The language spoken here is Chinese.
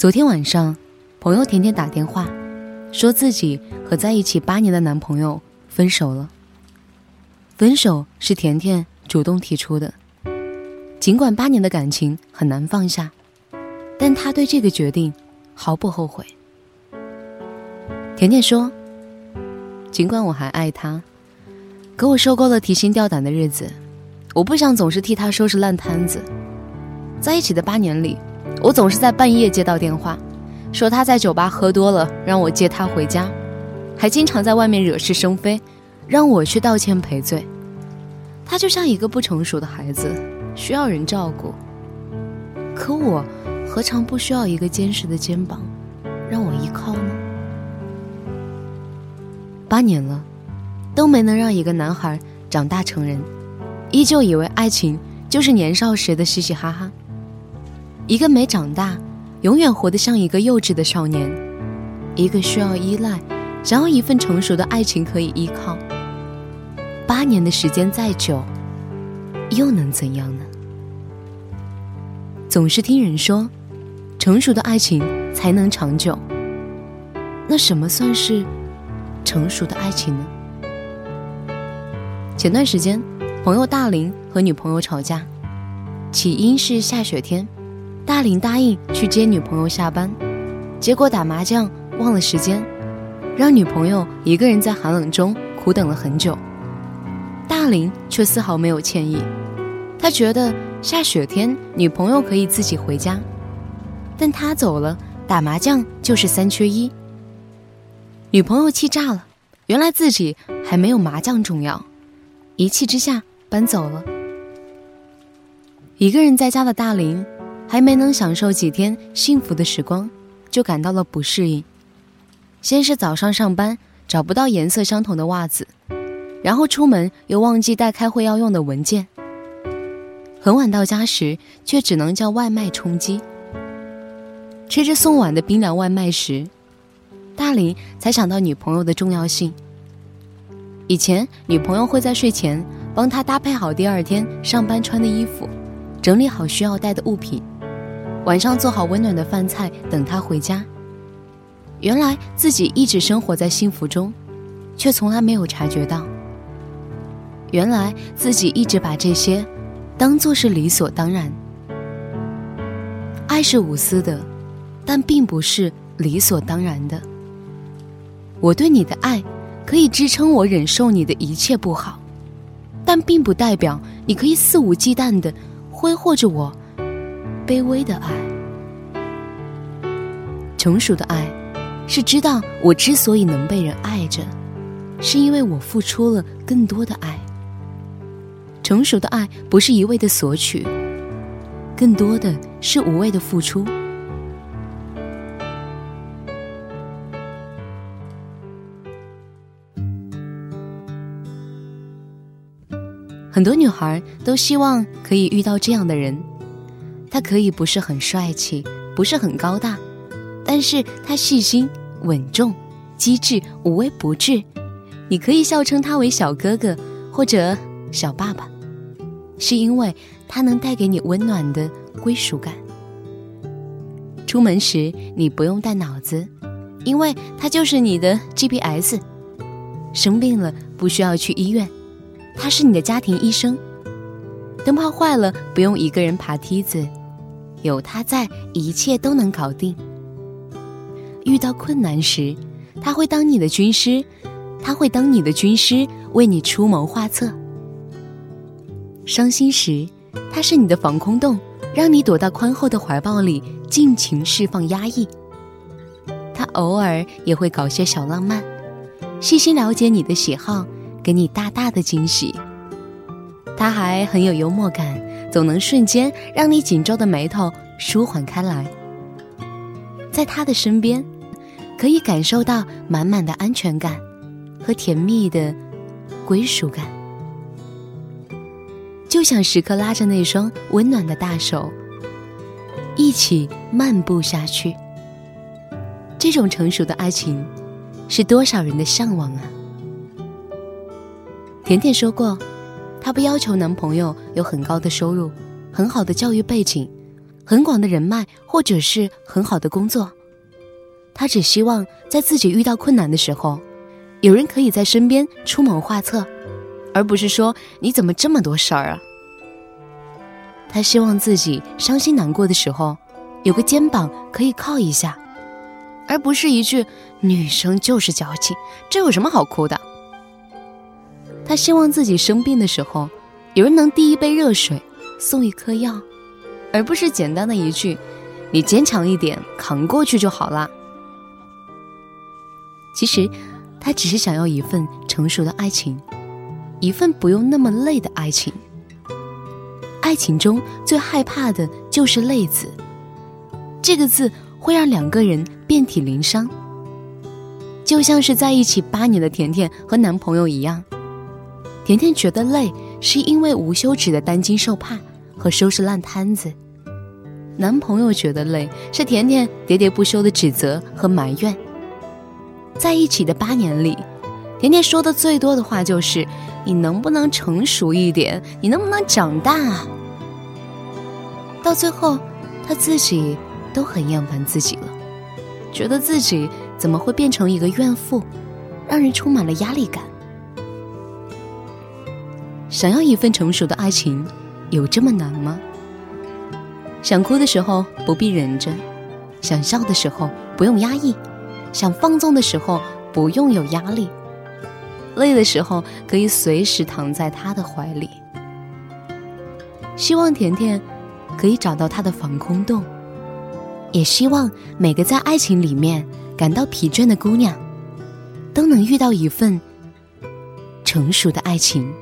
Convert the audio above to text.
昨天晚上，朋友甜甜打电话，说自己和在一起八年的男朋友分手了。分手是甜甜主动提出的，尽管八年的感情很难放下，但她对这个决定毫不后悔。甜甜说：“尽管我还爱他，可我受够了提心吊胆的日子，我不想总是替他收拾烂摊子。在一起的八年里。”我总是在半夜接到电话，说他在酒吧喝多了，让我接他回家，还经常在外面惹是生非，让我去道歉赔罪。他就像一个不成熟的孩子，需要人照顾。可我何尝不需要一个坚实的肩膀，让我依靠呢？八年了，都没能让一个男孩长大成人，依旧以为爱情就是年少时的嘻嘻哈哈。一个没长大，永远活得像一个幼稚的少年；一个需要依赖，想要一份成熟的爱情可以依靠。八年的时间再久，又能怎样呢？总是听人说，成熟的爱情才能长久。那什么算是成熟的爱情呢？前段时间，朋友大林和女朋友吵架，起因是下雪天。大林答应去接女朋友下班，结果打麻将忘了时间，让女朋友一个人在寒冷中苦等了很久。大林却丝毫没有歉意，他觉得下雪天女朋友可以自己回家，但他走了，打麻将就是三缺一。女朋友气炸了，原来自己还没有麻将重要，一气之下搬走了。一个人在家的大林。还没能享受几天幸福的时光，就感到了不适应。先是早上上班找不到颜色相同的袜子，然后出门又忘记带开会要用的文件。很晚到家时，却只能叫外卖充饥。吃着送晚的冰凉外卖时，大林才想到女朋友的重要性。以前女朋友会在睡前帮他搭配好第二天上班穿的衣服，整理好需要带的物品。晚上做好温暖的饭菜等他回家。原来自己一直生活在幸福中，却从来没有察觉到。原来自己一直把这些当做是理所当然。爱是无私的，但并不是理所当然的。我对你的爱可以支撑我忍受你的一切不好，但并不代表你可以肆无忌惮的挥霍着我。卑微的爱，成熟的爱，是知道我之所以能被人爱着，是因为我付出了更多的爱。成熟的爱不是一味的索取，更多的是无谓的付出。很多女孩都希望可以遇到这样的人。他可以不是很帅气，不是很高大，但是他细心、稳重、机智、无微不至。你可以笑称他为小哥哥或者小爸爸，是因为他能带给你温暖的归属感。出门时你不用带脑子，因为他就是你的 GPS。生病了不需要去医院，他是你的家庭医生。灯泡坏了不用一个人爬梯子。有他在，一切都能搞定。遇到困难时，他会当你的军师，他会当你的军师，为你出谋划策。伤心时，他是你的防空洞，让你躲到宽厚的怀抱里，尽情释放压抑。他偶尔也会搞些小浪漫，细心了解你的喜好，给你大大的惊喜。他还很有幽默感。总能瞬间让你紧皱的眉头舒缓开来，在他的身边，可以感受到满满的安全感和甜蜜的归属感，就想时刻拉着那双温暖的大手，一起漫步下去。这种成熟的爱情，是多少人的向往啊！甜甜说过。她不要求男朋友有很高的收入、很好的教育背景、很广的人脉，或者是很好的工作。他只希望在自己遇到困难的时候，有人可以在身边出谋划策，而不是说你怎么这么多事儿啊。他希望自己伤心难过的时候，有个肩膀可以靠一下，而不是一句“女生就是矫情，这有什么好哭的”。他希望自己生病的时候，有人能递一杯热水，送一颗药，而不是简单的一句“你坚强一点，扛过去就好了”。其实，他只是想要一份成熟的爱情，一份不用那么累的爱情。爱情中最害怕的就是“累”字，这个字会让两个人遍体鳞伤。就像是在一起八年的甜甜和男朋友一样。甜甜觉得累，是因为无休止的担惊受怕和收拾烂摊子；男朋友觉得累，是甜甜喋喋不休的指责和埋怨。在一起的八年里，甜甜说的最多的话就是：“你能不能成熟一点？你能不能长大啊？”到最后，她自己都很厌烦自己了，觉得自己怎么会变成一个怨妇，让人充满了压力感。想要一份成熟的爱情，有这么难吗？想哭的时候不必忍着，想笑的时候不用压抑，想放纵的时候不用有压力，累的时候可以随时躺在他的怀里。希望甜甜可以找到他的防空洞，也希望每个在爱情里面感到疲倦的姑娘，都能遇到一份成熟的爱情。